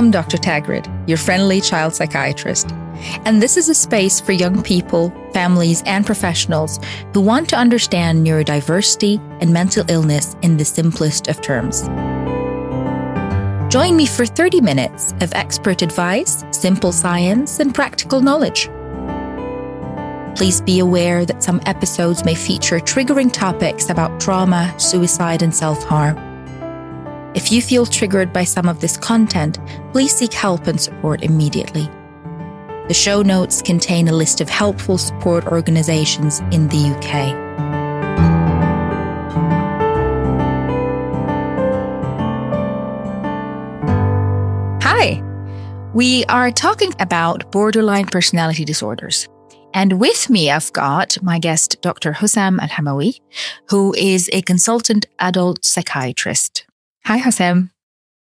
I'm Dr. Tagrid, your friendly child psychiatrist. And this is a space for young people, families, and professionals who want to understand neurodiversity and mental illness in the simplest of terms. Join me for 30 minutes of expert advice, simple science, and practical knowledge. Please be aware that some episodes may feature triggering topics about trauma, suicide, and self harm. If you feel triggered by some of this content, please seek help and support immediately. The show notes contain a list of helpful support organisations in the UK. Hi, we are talking about borderline personality disorders. And with me, I've got my guest, Dr. Hosam Alhamoui, who is a consultant adult psychiatrist. Hi, Hosam.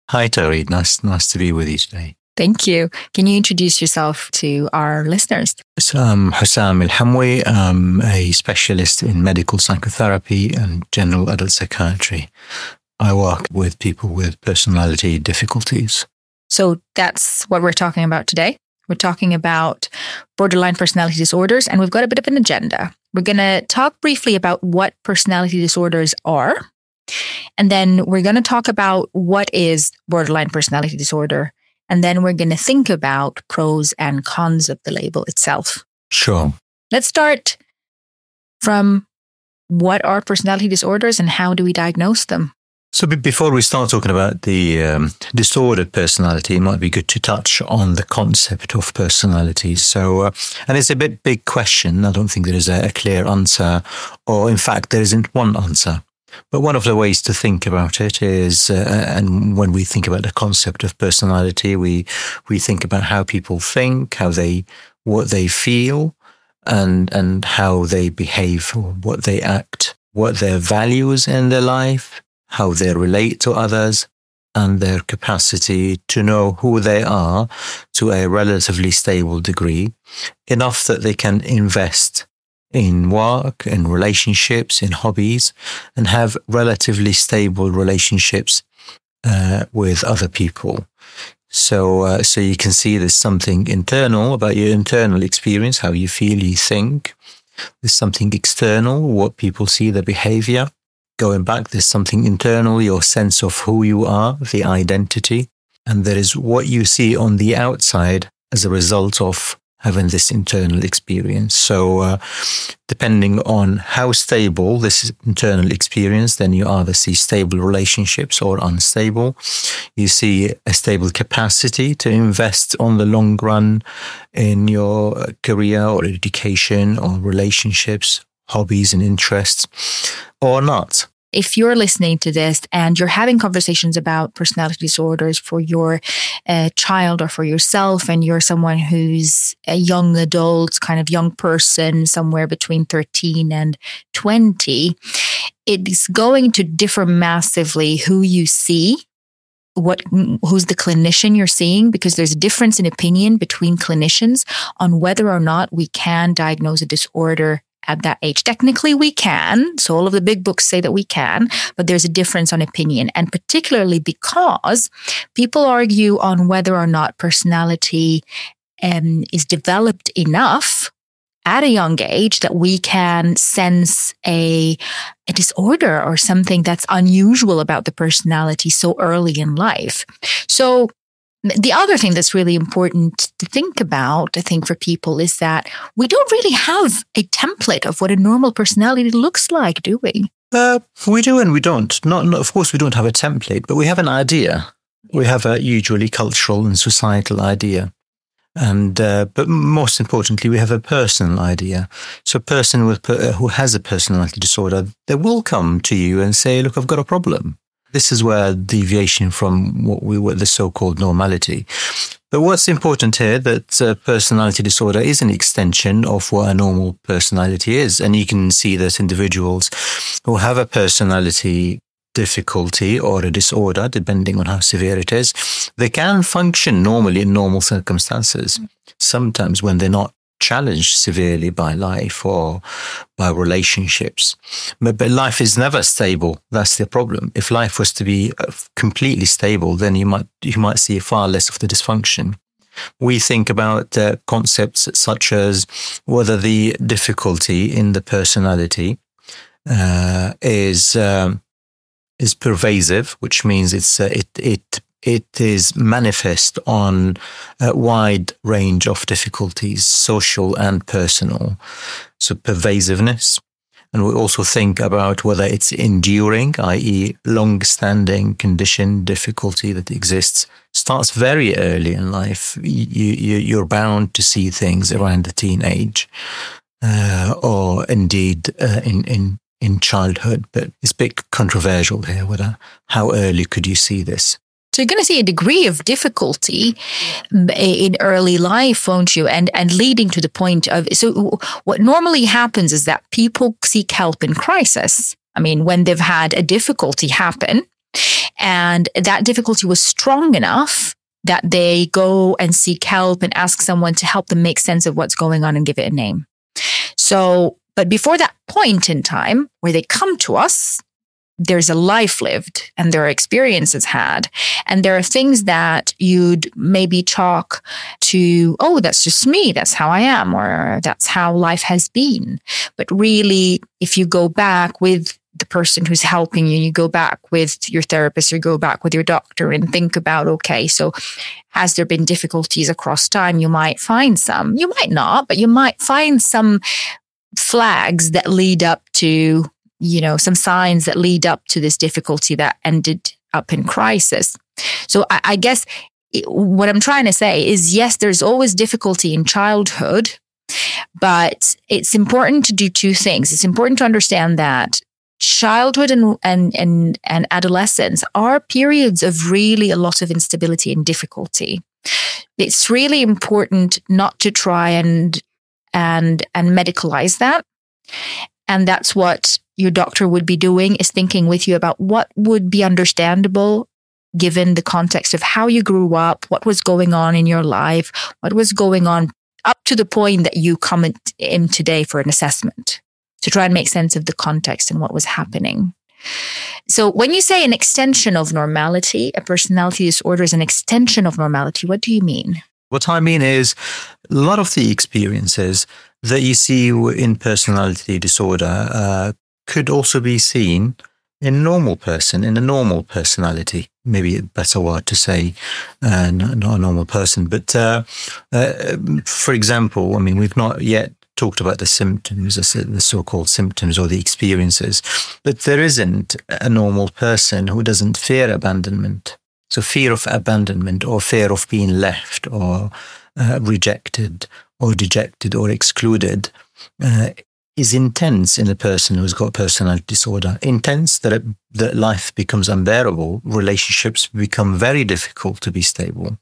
Hi, Tori. Nice, nice to be with you today. Thank you. Can you introduce yourself to our listeners? So I'm Hosam Hamawi. I'm a specialist in medical psychotherapy and general adult psychiatry. I work with people with personality difficulties. So that's what we're talking about today. We're talking about borderline personality disorders, and we've got a bit of an agenda. We're going to talk briefly about what personality disorders are. And then we're going to talk about what is borderline personality disorder. And then we're going to think about pros and cons of the label itself. Sure. Let's start from what are personality disorders and how do we diagnose them? So before we start talking about the um, disordered personality, it might be good to touch on the concept of personality. So, uh, and it's a bit big question. I don't think there is a, a clear answer, or in fact, there isn't one answer. But one of the ways to think about it is, uh, and when we think about the concept of personality, we we think about how people think, how they what they feel, and and how they behave, what they act, what their values in their life, how they relate to others, and their capacity to know who they are to a relatively stable degree, enough that they can invest in work, in relationships, in hobbies, and have relatively stable relationships uh, with other people. So, uh, so you can see there's something internal about your internal experience, how you feel, you think. There's something external, what people see, their behavior going back, there's something internal, your sense of who you are, the identity. And there is what you see on the outside as a result of having this internal experience. So, uh, depending on how stable this internal experience, then you either see stable relationships or unstable. You see a stable capacity to invest on the long run in your career or education or relationships, hobbies and interests or not. If you're listening to this and you're having conversations about personality disorders for your uh, child or for yourself, and you're someone who's a young adult, kind of young person, somewhere between 13 and 20, it's going to differ massively who you see what who's the clinician you're seeing because there's a difference in opinion between clinicians on whether or not we can diagnose a disorder at that age. Technically, we can. So all of the big books say that we can, but there's a difference on opinion. And particularly because people argue on whether or not personality um, is developed enough at a young age that we can sense a, a disorder or something that's unusual about the personality so early in life. So the other thing that's really important to think about, I think, for people is that we don't really have a template of what a normal personality looks like, do we? Uh, we do and we don't. Not, not, of course, we don't have a template, but we have an idea. We have a usually cultural and societal idea. And, uh, but most importantly, we have a personal idea. So a person with, who has a personality disorder, they will come to you and say, look, I've got a problem. This is where deviation from what we were the so-called normality. But what's important here that uh, personality disorder is an extension of what a normal personality is, and you can see that individuals who have a personality difficulty or a disorder, depending on how severe it is, they can function normally in normal circumstances. Sometimes when they're not challenged severely by life or by relationships. But, life is never stable. That's the problem. If life was to be uh, completely stable, then you might, you might see far less of the dysfunction. We think about uh, concepts such as whether the difficulty in the personality uh, is um, is pervasive, which means it's uh, it it it is manifest on a wide range of difficulties, social and personal. So pervasiveness. And we also think about whether it's enduring, i.e., long standing condition, difficulty that exists, starts very early in life. You, are bound to see things around the teenage, uh, or indeed uh, in, in, in childhood. But it's a bit controversial here. Whether how early could you see this? So you're going to see a degree of difficulty in early life, won't you? And and leading to the point of so what normally happens is that people seek help in crisis. I mean, when they've had a difficulty happen, and that difficulty was strong enough that they go and seek help and ask someone to help them make sense of what's going on and give it a name. So, but before that point in time where they come to us, there's a life lived and there are experiences had. And there are things that you'd maybe talk to, oh, that's just me. That's how I am, or that's how life has been. But really, if you go back with the person who's helping you, you go back with your therapist, you go back with your doctor and think about, okay, so has there been difficulties across time? You might find some. You might not, but you might find some flags that lead up to you know, some signs that lead up to this difficulty that ended up in crisis. So I, I guess what I'm trying to say is yes, there's always difficulty in childhood, but it's important to do two things. It's important to understand that childhood and, and, and, and adolescence are periods of really a lot of instability and difficulty. It's really important not to try and, and, and medicalize that. And that's what your doctor would be doing is thinking with you about what would be understandable given the context of how you grew up, what was going on in your life, what was going on up to the point that you come in today for an assessment to try and make sense of the context and what was happening. So when you say an extension of normality, a personality disorder is an extension of normality, what do you mean? What I mean is a lot of the experiences that you see in personality disorder uh, could also be seen in normal person, in a normal personality. Maybe a better word to say, uh, not a normal person. But uh, uh, for example, I mean, we've not yet talked about the symptoms, the so-called symptoms or the experiences, but there isn't a normal person who doesn't fear abandonment. So fear of abandonment or fear of being left or uh, rejected or dejected or excluded uh, is intense in a person who's got personality disorder. Intense that it, that life becomes unbearable, relationships become very difficult to be stable.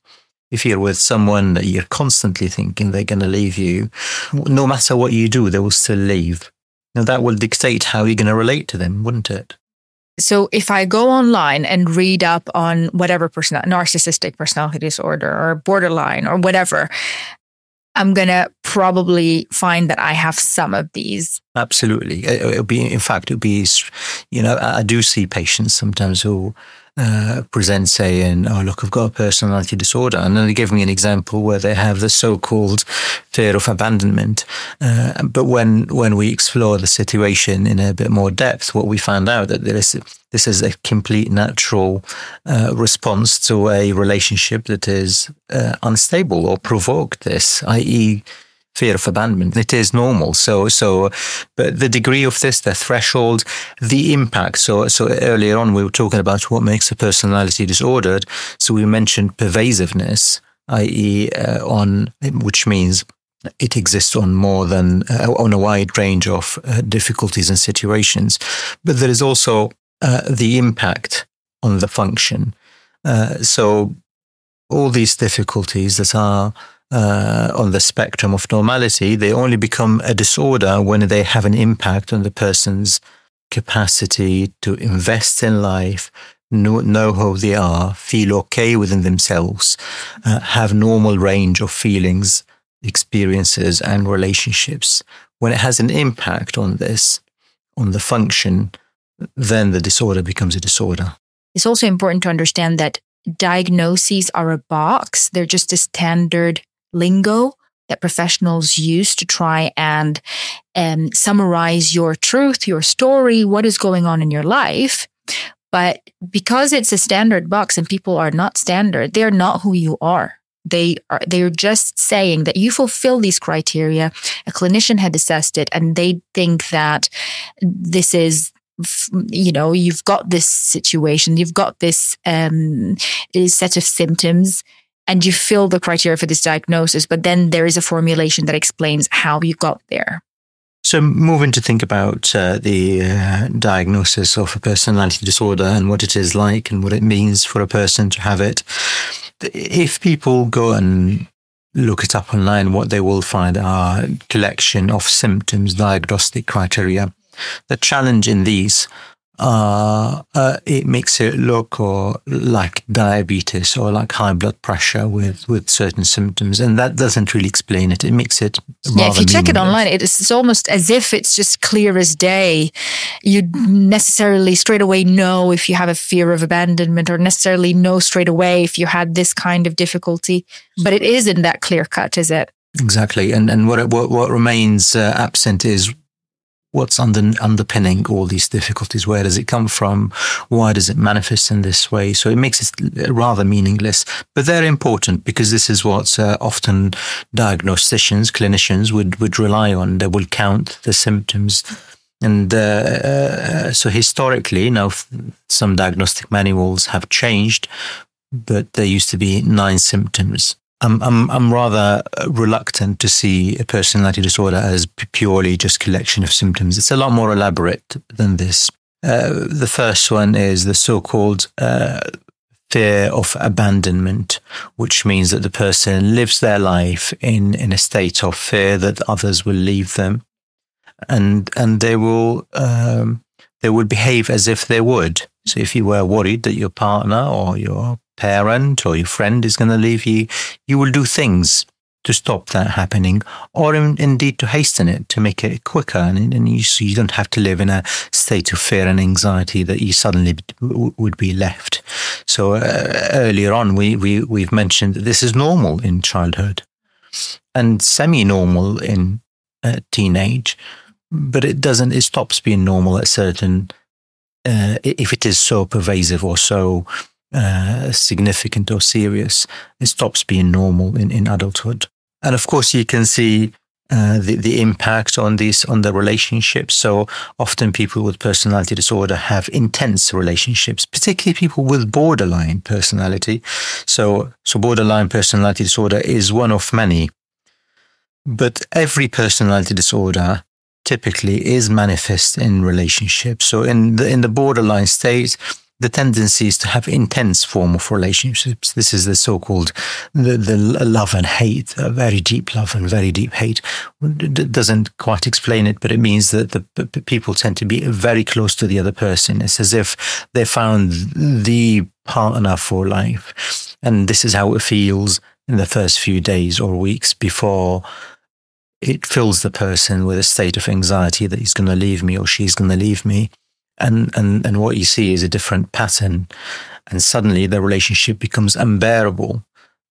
If you're with someone that you're constantly thinking they're going to leave you, no matter what you do, they will still leave. Now that will dictate how you're going to relate to them, wouldn't it? So if I go online and read up on whatever person, narcissistic personality disorder or borderline or whatever, I'm going to probably find that I have some of these. Absolutely. It'll be, in fact, it'll be, you know, I do see patients sometimes who uh, present saying, "Oh, look, I've got a personality disorder," and then they give me an example where they have the so-called fear of abandonment. Uh, but when when we explore the situation in a bit more depth, what we find out that there is this is a complete natural uh, response to a relationship that is uh, unstable or provoked this, i.e fear of abandonment. It is normal. So, so, but the degree of this, the threshold, the impact. So, so earlier on, we were talking about what makes a personality disordered. So we mentioned pervasiveness, i.e., uh, on, which means it exists on more than, uh, on a wide range of uh, difficulties and situations. But there is also uh, the impact on the function. Uh, so all these difficulties that are uh, on the spectrum of normality, they only become a disorder when they have an impact on the person's capacity to invest in life, know, know who they are, feel okay within themselves, uh, have normal range of feelings, experiences and relationships, when it has an impact on this, on the function, then the disorder becomes a disorder. It's also important to understand that diagnoses are a box. They're just a standard lingo that professionals use to try and um, summarize your truth, your story, what is going on in your life. But because it's a standard box and people are not standard, they're not who you are. They are they're just saying that you fulfill these criteria. A clinician had assessed it and they think that this is you know you've got this situation you've got this um, set of symptoms and you fill the criteria for this diagnosis, but then there is a formulation that explains how you got there. So, moving to think about uh, the uh, diagnosis of a personality disorder and what it is like and what it means for a person to have it. If people go and look it up online, what they will find are a collection of symptoms, diagnostic criteria. The challenge in these uh, uh, it makes it look or like diabetes or like high blood pressure with, with certain symptoms, and that doesn't really explain it. It makes it yeah. If you check it online, it's almost as if it's just clear as day. You necessarily straight away know if you have a fear of abandonment, or necessarily know straight away if you had this kind of difficulty. But it isn't that clear cut, is it? Exactly, and and what what what remains uh, absent is what's under, underpinning all these difficulties? Where does it come from? Why does it manifest in this way? So it makes it rather meaningless, but they're important because this is what uh, often diagnosticians, clinicians would, would rely on. They will count the symptoms. And uh, uh, so historically, now some diagnostic manuals have changed, but there used to be nine symptoms I'm, I'm, I'm rather reluctant to see a personality disorder as purely just collection of symptoms. It's a lot more elaborate than this. Uh, the first one is the so-called uh, fear of abandonment, which means that the person lives their life in, in a state of fear that others will leave them, and and they will um, they will behave as if they would. So if you were worried that your partner or your parent or your friend is going to leave you, you will do things to stop that happening or in, indeed to hasten it, to make it quicker. And, and you, so you don't have to live in a state of fear and anxiety that you suddenly would be left. So uh, earlier on, we, we, we've mentioned that this is normal in childhood and semi-normal in uh, teenage, but it doesn't, it stops being normal at certain, uh, if it is so pervasive or so uh, significant or serious, it stops being normal in, in adulthood. And of course, you can see uh, the, the impact on these on the relationships. So often people with personality disorder have intense relationships, particularly people with borderline personality. So so borderline personality disorder is one of many. But every personality disorder typically is manifest in relationships. So in the in the borderline state, the tendency is to have intense form of relationships. This is the so-called the, the love and hate, a very deep love and very deep hate. It doesn't quite explain it, but it means that the people tend to be very close to the other person. It's as if they found the partner for life. And this is how it feels in the first few days or weeks before it fills the person with a state of anxiety that he's going to leave me or she's going to leave me and and and what you see is a different pattern and suddenly the relationship becomes unbearable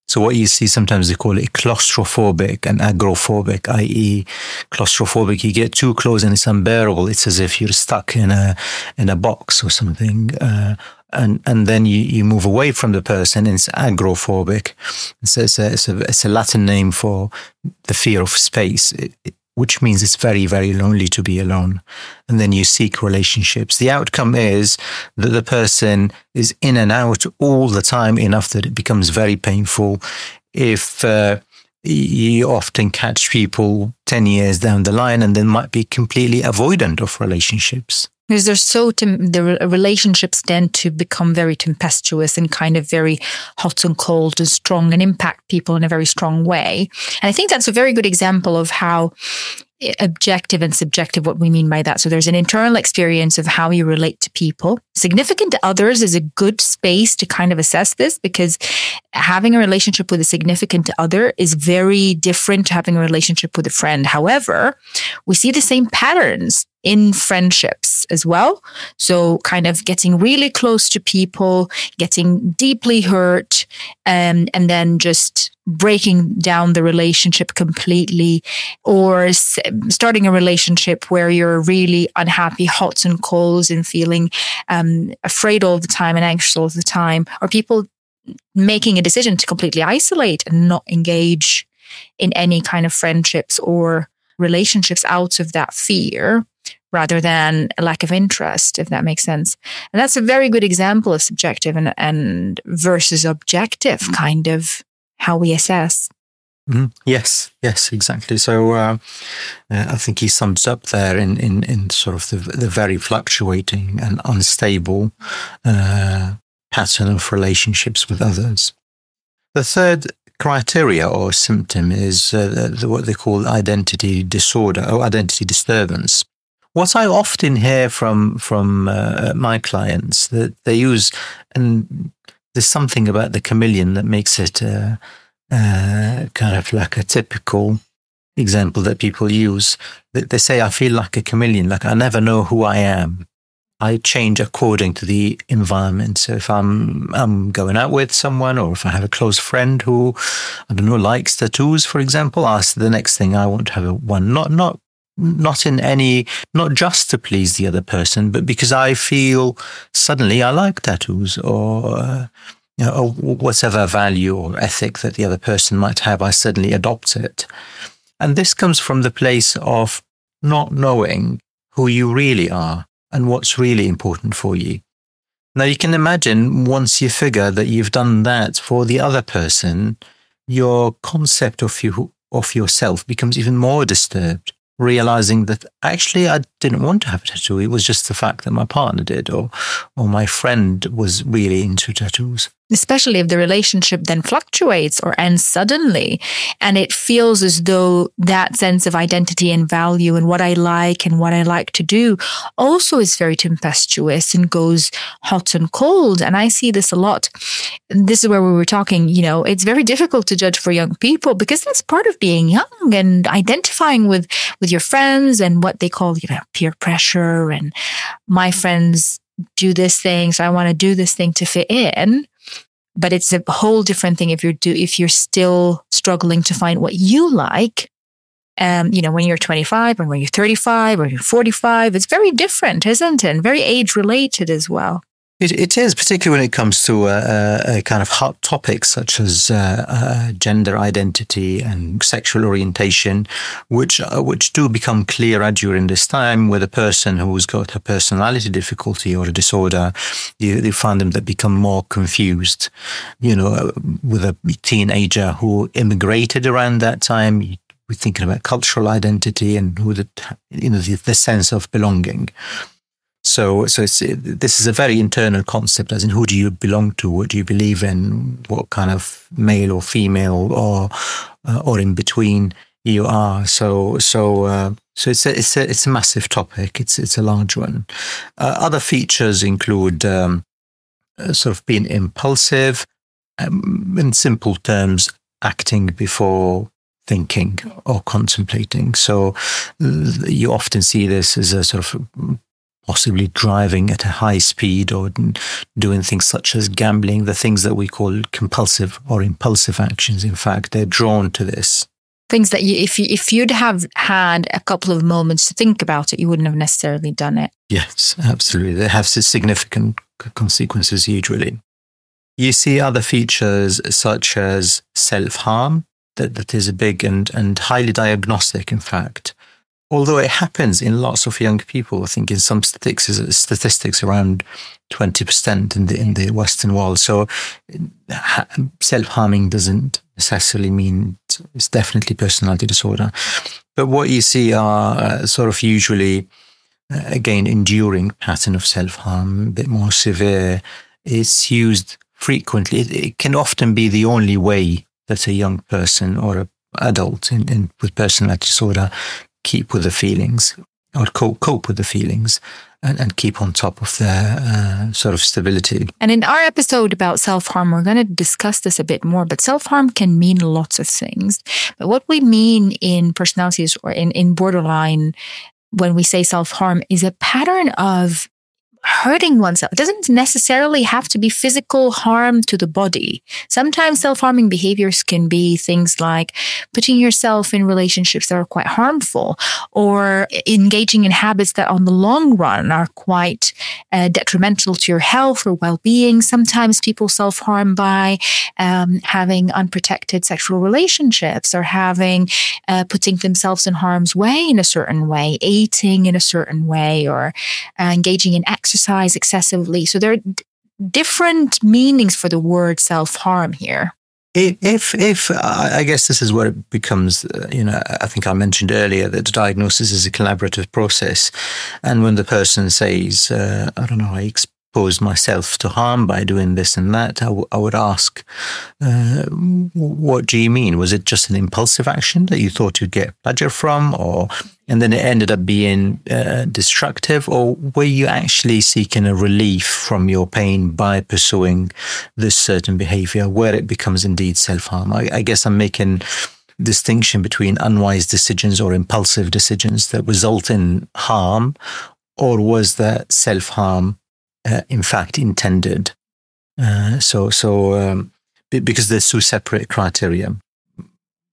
so what you see sometimes they call it claustrophobic and agoraphobic, i.e., claustrophobic. You get too close and it's unbearable. It's as if you're stuck in a in a box or something, uh, and and then you, you move away from the person. It's agoraphobic. So it's a, it's a it's a Latin name for the fear of space. It, which means it's very, very lonely to be alone. And then you seek relationships. The outcome is that the person is in and out all the time enough that it becomes very painful. If uh, you often catch people 10 years down the line and then might be completely avoidant of relationships because they're so the relationships tend to become very tempestuous and kind of very hot and cold and strong and impact people in a very strong way and i think that's a very good example of how eh, objective and subjective what we mean by that. So there's an internal experience of how you relate to people. Significant others is a good space to kind of assess this because having a relationship with a significant other is very different to having a relationship with a friend. However, we see the same patterns in friendships as well. So kind of getting really close to people, getting deeply hurt, um, and then just breaking down the relationship completely or s- starting a relationship where you're really unhappy, hot and colds and feeling um, afraid all the time and anxious all the time, or people making a decision to completely isolate and not engage in any kind of friendships or relationships out of that fear rather than a lack of interest, if that makes sense. And that's a very good example of subjective and, and versus objective kind of how we assess. Mm, yes, yes, exactly. So uh, uh, I think he sums up there in, in, in sort of the, the very fluctuating and unstable uh, pattern of relationships with others. The third criteria or symptom is uh, the, what they call identity disorder or identity disturbance. What I often hear from from uh, my clients that they use, and there's something about the chameleon that makes it uh, uh, kind of like a typical example that people use. They say, "I feel like a chameleon. Like I never know who I am." I change according to the environment. So if I'm I'm going out with someone, or if I have a close friend who I don't know likes tattoos, for example, ask the next thing I want to have a one. Not not not in any not just to please the other person, but because I feel suddenly I like tattoos, or uh, you know, or whatever value or ethic that the other person might have, I suddenly adopt it. And this comes from the place of not knowing who you really are and what's really important for you. Now you can imagine once you figure that you've done that for the other person, your concept of you, of yourself becomes even more disturbed realizing that actually I didn't want to have a tattoo. It was just the fact that my partner did or or my friend was really into tattoos. Especially if the relationship then fluctuates or ends suddenly and it feels as though that sense of identity and value and what I like and what I like to do also is very tempestuous and goes hot and cold. And I see this a lot. This is where we were talking, you know, it's very difficult to judge for young people because that's part of being young and identifying with, with your friends and what they call, you know, peer pressure and my friends do this thing. So I want to do this thing to fit in. But it's a whole different thing if you're do, if you're still struggling to find what you like. Um, you know, when you're 25 or when you're 35 or you're 45, it's very different, isn't it? And very age related as well. It, it is, particularly when it comes to a, a kind of hot topics such as uh, uh, gender identity and sexual orientation, which uh, which do become clearer during this time with a person who's got a personality difficulty or a disorder. You, you find them that become more confused. You know, with a teenager who immigrated around that time, we're thinking about cultural identity and who the, you know, the, the sense of belonging. So, so this is a very internal concept, as in who do you belong to? What do you believe in? What kind of male or female or uh, or in between you are? So, so, uh, so it's a, it's a it's a massive topic. It's it's a large one. Uh, other features include um, uh, sort of being impulsive, um, in simple terms, acting before thinking or contemplating. So you often see this as a sort of possibly driving at a high speed or doing things such as gambling, the things that we call compulsive or impulsive actions. In fact, they're drawn to this. Things that you, if you, if you'd have had a couple of moments to think about it, you wouldn't have necessarily done it. Yes, absolutely. They have significant consequences usually. You see other features such as self harm, that, that is a big and, and highly diagnostic, in fact although it happens in lots of young people, I think in some statistics, statistics around 20% in the, in the Western world. So self harming doesn't necessarily mean it's definitely personality disorder. But what you see are uh, sort of usually, uh, again, enduring pattern of self harm, a bit more severe. It's used frequently. It, it, can often be the only way that a young person or a adult in, in, with personality disorder keep with the feelings or cope, cope with the feelings and, and keep on top of their uh, sort of stability. And in our episode about self harm, we're going to discuss this a bit more. But self harm can mean lots of things. But what we mean in personalities or in, in borderline when we say self harm is a pattern of hurting oneself. It doesn't necessarily have to be physical harm to the body. Sometimes self-harming behaviors can be things like putting yourself in relationships that are quite harmful or engaging in habits that on the long run are quite uh, detrimental to your health or well-being. Sometimes people self-harm by um, having unprotected sexual relationships or having uh, putting themselves in harm's way in a certain way, eating in a certain way or uh, engaging in exercise exercise excessively. So there are d- different meanings for the word self harm here. If, if I guess this is where it becomes, uh, you know, I think I mentioned earlier that diagnosis is a collaborative process, and when the person says, uh, I don't know, I expose myself to harm by doing this and that, I, w- I would ask, uh, what do you mean? Was it just an impulsive action that you thought you'd get pleasure from, or and then it ended up being uh, destructive, or were you actually seeking a relief from your pain by pursuing this certain behavior where it becomes indeed self harm? I, I, guess I'm making distinction between unwise decisions or impulsive decisions that result in harm, or was that self harm uh, in fact intended? Uh, so, so um, because there's two separate criteria.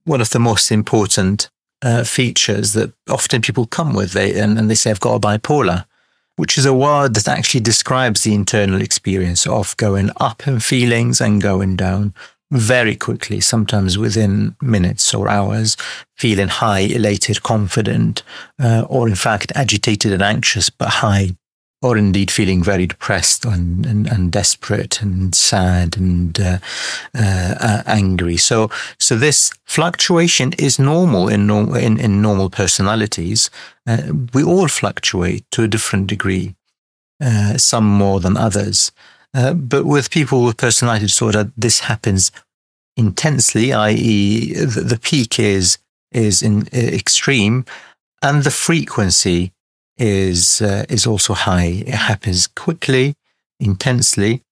One of the most important uh, features that often people come with. They, and, and they say, I've got a bipolar, which is a word that actually describes the internal experience of going up in feelings and going down very quickly, sometimes within minutes or hours, feeling high, elated, confident, uh, or in fact agitated and anxious, but high or indeed feeling very depressed and, and, and desperate and sad and uh, uh, uh, angry. So, so this fluctuation is normal in, normal in, in normal personalities. Uh, we all fluctuate to a different degree, uh, some more than others. Uh, but with people with personality disorder, this happens intensely, i.e., the, the peak is is in extreme, and the frequency is uh, is also high. It happens quickly, intensely,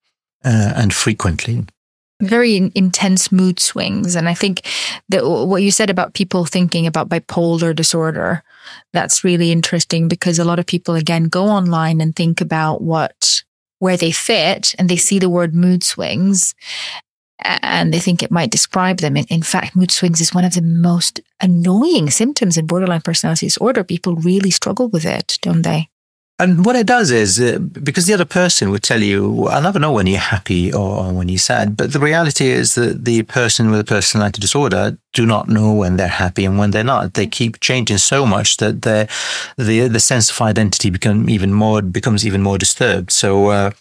uh, and frequently. Very intense mood swings, and I think that what you said about people thinking about bipolar disorder, that's really interesting because a lot of people again go online and think about what where they fit, and they see the word mood swings, and they think it might describe them. In fact, mood swings is one of the most annoying symptoms in borderline personality disorder. People really struggle with it, don't they? And what it does is, uh, because the other person would tell you, I never know when you're happy or when you're sad. But the reality is that the person with a personality disorder do not know when they're happy and when they're not. They keep changing so much that the the sense of identity become even more becomes even more disturbed. So. Uh,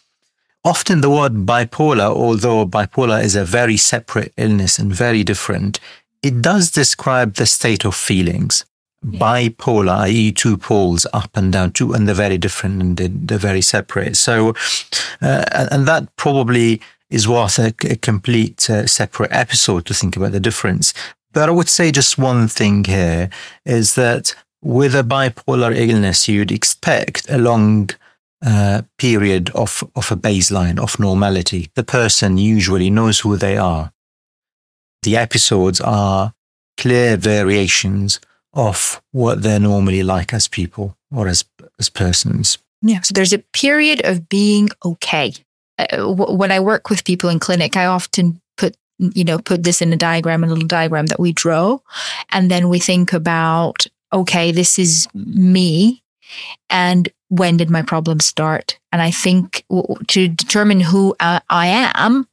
Often the word bipolar, although bipolar is a very separate illness and very different, it does describe the state of feelings. Yeah. Bipolar, i.e., two poles up and down, two, and they're very different and they're, very separate. So, uh, and that probably is worth a, a complete uh, separate episode to think about the difference. But I would say just one thing here is that with a bipolar illness, you'd expect along uh, period of, of a baseline of normality. The person usually knows who they are. The episodes are clear variations of what they're normally like as people or as, as persons. Yeah. So there's a period of being okay. Uh, when I work with people in clinic, I often put, you know, put this in a diagram, a little diagram that we draw. And then we think about, okay, this is me. And when did my problem start? And I think to determine who I am,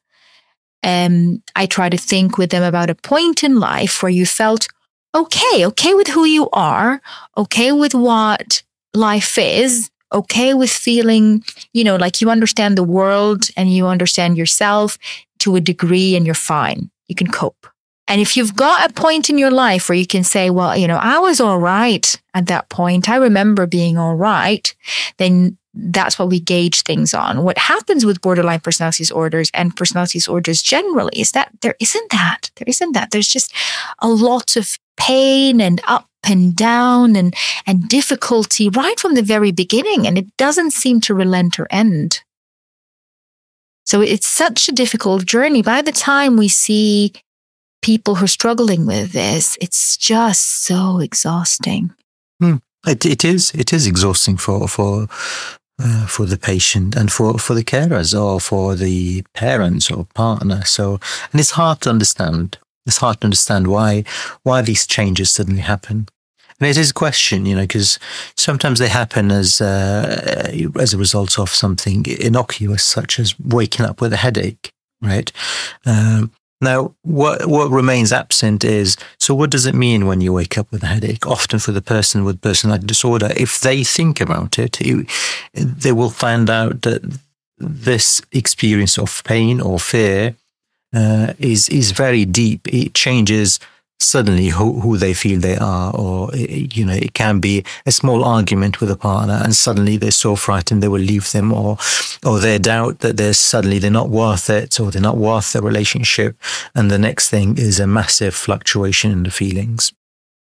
um, I try to think with them about a point in life where you felt okay, okay with who you are, okay with what life is, okay with feeling, you know, like you understand the world and you understand yourself to a degree and you're fine. You can cope. And if you've got a point in your life where you can say, well, you know, I was all right at that point. I remember being all right. Then that's what we gauge things on. What happens with borderline personality disorders and personality disorders generally is that there isn't that. There isn't that. There's just a lot of pain and up and down and, and difficulty right from the very beginning. And it doesn't seem to relent or end. So it's such a difficult journey. By the time we see people who are struggling with this, it's just so exhausting. Hmm. It, it is. It is exhausting for for uh, for the patient and for for the carers or for the parents or partner. So, and it's hard to understand. It's hard to understand why why these changes suddenly happen. And it is a question, you know, because sometimes they happen as uh, as a result of something innocuous, such as waking up with a headache, right? Um, now, what what remains absent is so. What does it mean when you wake up with a headache? Often, for the person with personality disorder, if they think about it, they will find out that this experience of pain or fear uh, is is very deep. It changes suddenly who, who they feel they are, or, you know, it can be a small argument with a partner and suddenly they're so frightened they will leave them or, or they doubt that they're suddenly they're not worth it or they're not worth the relationship. And the next thing is a massive fluctuation in the feelings.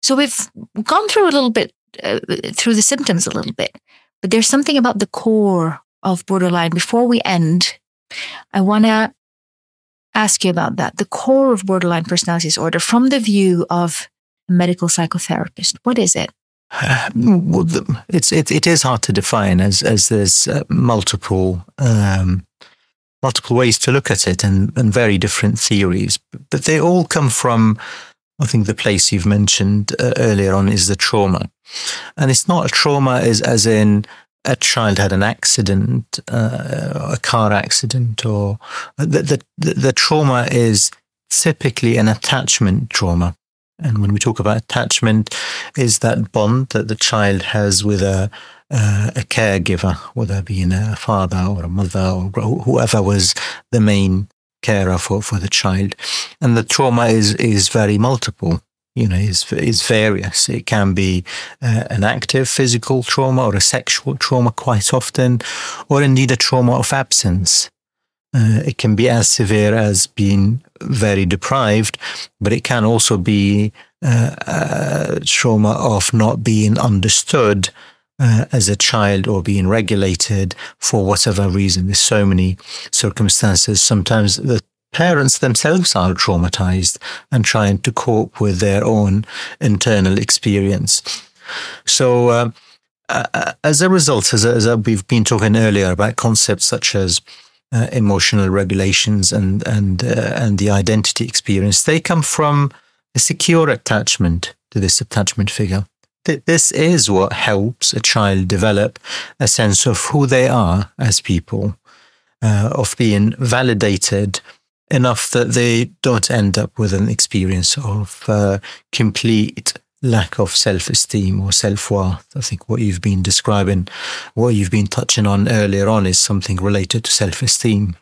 So we've gone through a little bit, uh, through the symptoms a little bit, but there's something about the core of borderline. Before we end, I want to ask you about that. The core of borderline personality disorder from the view of a medical psychotherapist. What is it? Uh, well, it's it, it is hard to define as as there's uh, multiple um, multiple ways to look at it and, and very different theories, but they all come from I think the place you've mentioned uh, earlier on is the trauma, and it's not a trauma as as in a child had an accident, uh, a car accident, or the, the, the trauma is typically an attachment trauma. And when we talk about attachment, is that bond that the child has with a uh, a caregiver, whether being a father or a mother or whoever was the main carer for, for the child. And the trauma is is very multiple you know, is, is various. It can be uh, an active physical trauma or a sexual trauma quite often, or indeed a trauma of absence. Uh, it can be as severe as being very deprived, but it can also be uh, a trauma of not being understood uh, as a child or being regulated for whatever reason. There's so many circumstances. Sometimes the parents themselves are traumatized and trying to cope with their own internal experience. So, uh, uh, as a result, as, as, we've been talking earlier about concepts such as uh, emotional regulations and and uh, and the identity experience, they come from a secure attachment to this attachment figure. This is what helps a child develop a sense of who they are as people, uh, of being validated enough that they don't end up with an experience of uh, complete lack of self-esteem or self-worth. I think what you've been describing, what you've been touching on earlier on is something related to self-esteem,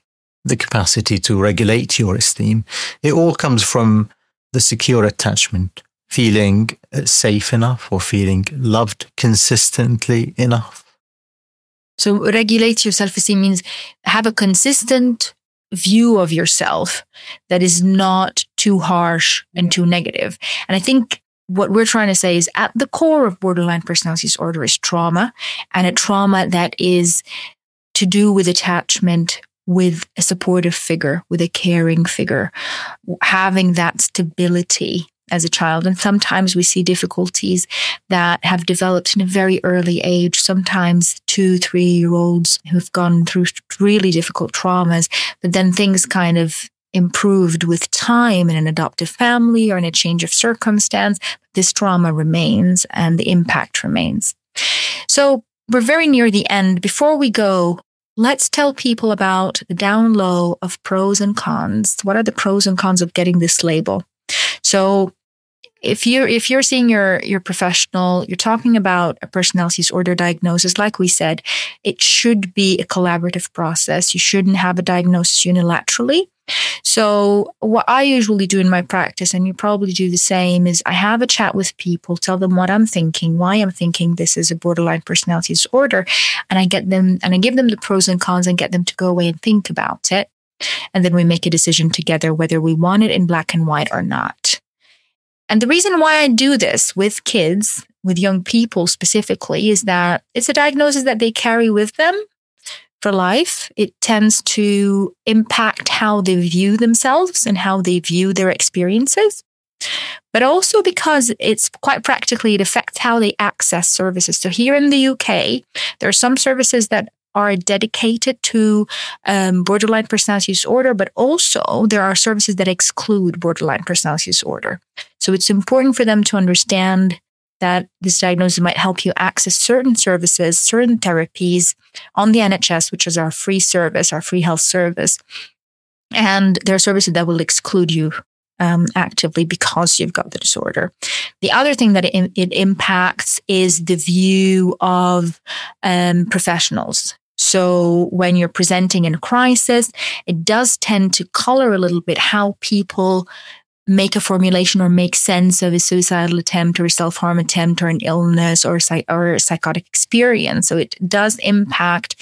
the capacity to regulate your esteem. It all comes from the secure attachment, feeling uh, safe enough or feeling loved consistently enough. So regulate your self-esteem means have a consistent view of yourself that is not too harsh and too negative. And I think what we're trying to say is at the core of borderline personality disorder is trauma and a trauma that is to do with attachment with a supportive figure, with a caring figure, having that stability as a child. And sometimes we see difficulties that have developed in a very early age, sometimes two, three year olds who've gone through really difficult traumas, but then things kind of improved with time in an adoptive family or in a change of circumstance. This trauma remains and the impact remains. So we're very near the end. Before we go, let's tell people about the down low of pros and cons. What are the pros and cons of getting this label? So if you're if you're seeing your your professional you're talking about a personality disorder diagnosis like we said it should be a collaborative process. You shouldn't have a diagnosis unilaterally. So what i usually do in my practice and you probably do the same is i have a chat with people tell them what i'm thinking why i'm thinking this is a borderline personality disorder and i get them and i give them the pros and cons and get them to go away and think about it. And then we make a decision together whether we want it in black and white or not And the reason why I do this with kids, with young people specifically, is that it's a diagnosis that they carry with them for life. It tends to impact how they view themselves and how they view their experiences. But also because it's quite practically, it affects how they access services. So here in the UK, there are some services that are dedicated to um, borderline personality disorder, but also there are services that exclude borderline personality disorder. So it's important for them to understand that this diagnosis might help you access certain services, certain therapies on the NHS, which is our free service, our free health service. And there are services that will exclude you um, actively because you've got the disorder. The other thing that it, it impacts is the view of um, professionals. So when you're presenting in crisis, it does tend to color a little bit how people make a formulation or make sense of a suicidal attempt or a self-harm attempt or an illness or, or a psychotic experience. So it does impact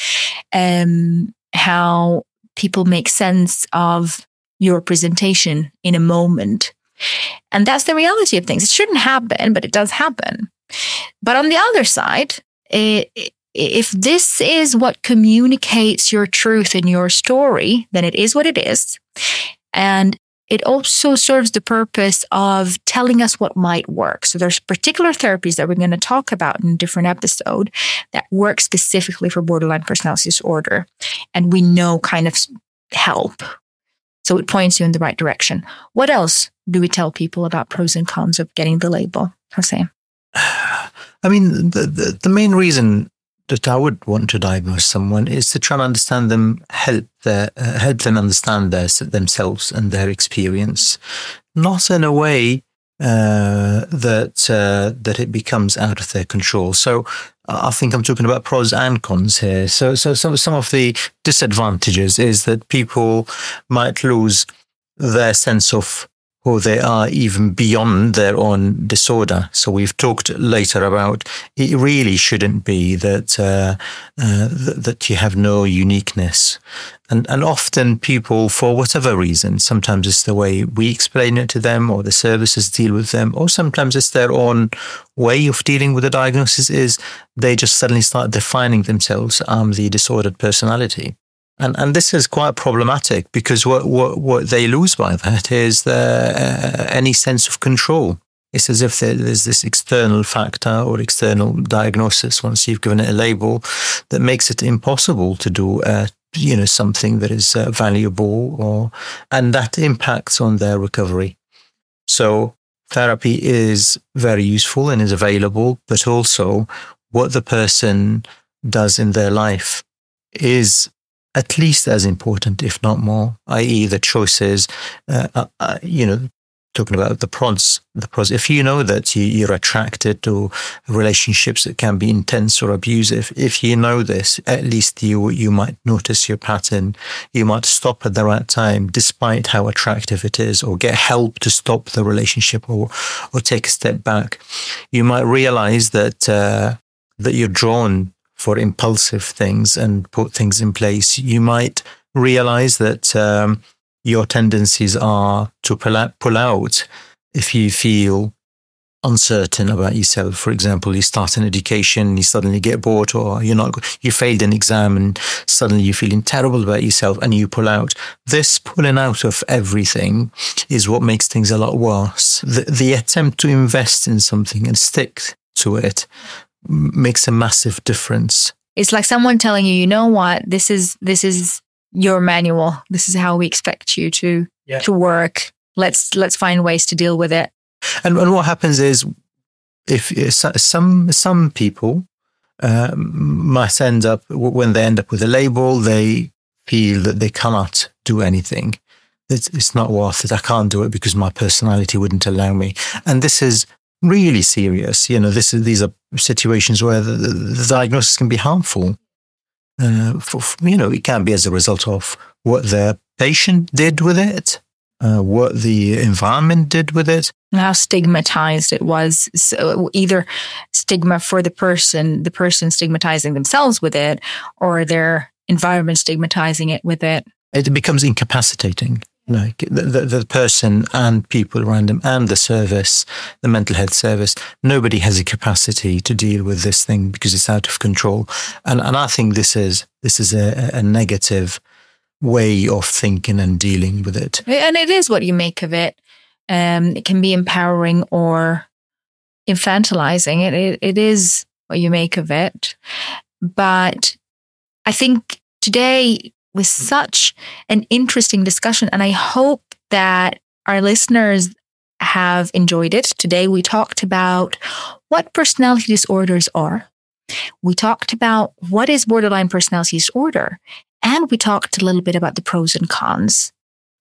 um, how people make sense of your presentation in a moment. And that's the reality of things. It shouldn't happen, but it does happen. But on the other side, it, if this is what communicates your truth in your story, then it is what it is. And it also serves the purpose of telling us what might work. So there's particular therapies that we're going to talk about in a different episode that work specifically for borderline personality disorder. And we know kind of help. So it points you in the right direction. What else do we tell people about pros and cons of getting the label, Hosam? I mean, the, the, the main reason that I would want to diagnose someone is to try and understand them, help their, uh, help them understand their, themselves and their experience, not in a way uh, that uh, that it becomes out of their control. So I think I'm talking about pros and cons here. So so some some of the disadvantages is that people might lose their sense of who they are even beyond their own disorder. So we've talked later about it really shouldn't be that uh, uh, th- that you have no uniqueness, and and often people, for whatever reason, sometimes it's the way we explain it to them, or the services deal with them, or sometimes it's their own way of dealing with the diagnosis. Is they just suddenly start defining themselves. I'm the disordered personality. And and this is quite problematic because what what, what they lose by that is the, uh, any sense of control. It's as if there's this external factor or external diagnosis once you've given it a label that makes it impossible to do uh, you know something that is uh, valuable or and that impacts on their recovery. So therapy is very useful and is available, but also what the person does in their life is at least as important, if not more, i.e., the choices, uh, uh, uh, you know, talking about the pros, the pros. If you know that you, are attracted to relationships that can be intense or abusive, if you know this, at least you you might notice your pattern. You might stop at the right time, despite how attractive it is, or get help to stop the relationship, or or take a step back. You might realize that uh, that you're drawn for impulsive things and put things in place, you might realize that um, your tendencies are to pull out, if you feel uncertain about yourself. For example, you start an education, you suddenly get bored, or you're not, you failed an exam and suddenly you're feeling terrible about yourself and you pull out. This pulling out of everything is what makes things a lot worse. The, the attempt to invest in something and stick to it makes a massive difference. It's like someone telling you, you know what, this is this is your manual. This is how we expect you to yeah. to work. Let's let's find ways to deal with it. And, and what happens is, if some some people um, might end up when they end up with a label, they feel that they cannot do anything. It's, it's not worth it. I can't do it because my personality wouldn't allow me. And this is really serious. You know, this is, these are situations where the, the, the diagnosis can be harmful. Uh, for, you know, it can be as a result of what the patient did with it, uh, what the environment did with it. How stigmatized it was. So either stigma for the person, the person stigmatizing themselves with it, or their environment stigmatizing it with it. It becomes incapacitating. Like the, the, the, person and people around them and the service, the mental health service, nobody has a capacity to deal with this thing because it's out of control. And, and I think this is, this is a, a negative way of thinking and dealing with it. And it is what you make of it. Um, it can be empowering or infantilizing. It, it, it is what you make of it. But I think today was such an interesting discussion. And I hope that our listeners have enjoyed it. Today, we talked about what personality disorders are. We talked about what is borderline personality disorder. And we talked a little bit about the pros and cons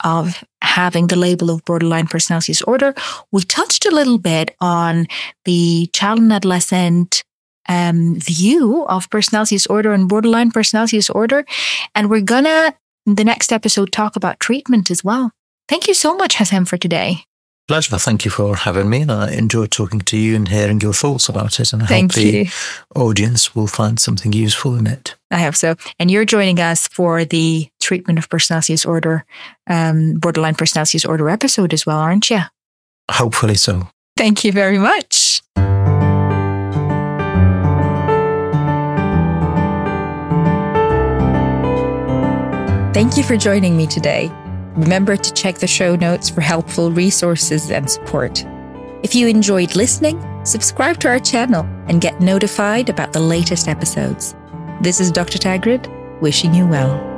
of having the label of borderline personality disorder. We touched a little bit on the child and adolescent um, view of personality disorder and borderline personality disorder. And we're gonna, in the next episode, talk about treatment as well. Thank you so much, Hosam, for today. Pleasure. Thank you for having me. And I enjoyed talking to you and hearing your thoughts about it. And I Thank hope you. the audience will find something useful in it. I hope so. And you're joining us for the treatment of personality disorder, um, borderline personality disorder episode as well, aren't you? Hopefully so. Thank you very much. Thank you for joining me today. Remember to check the show notes for helpful resources and support. If you enjoyed listening, subscribe to our channel and get notified about the latest episodes. This is Dr. Tagrid, wishing you well.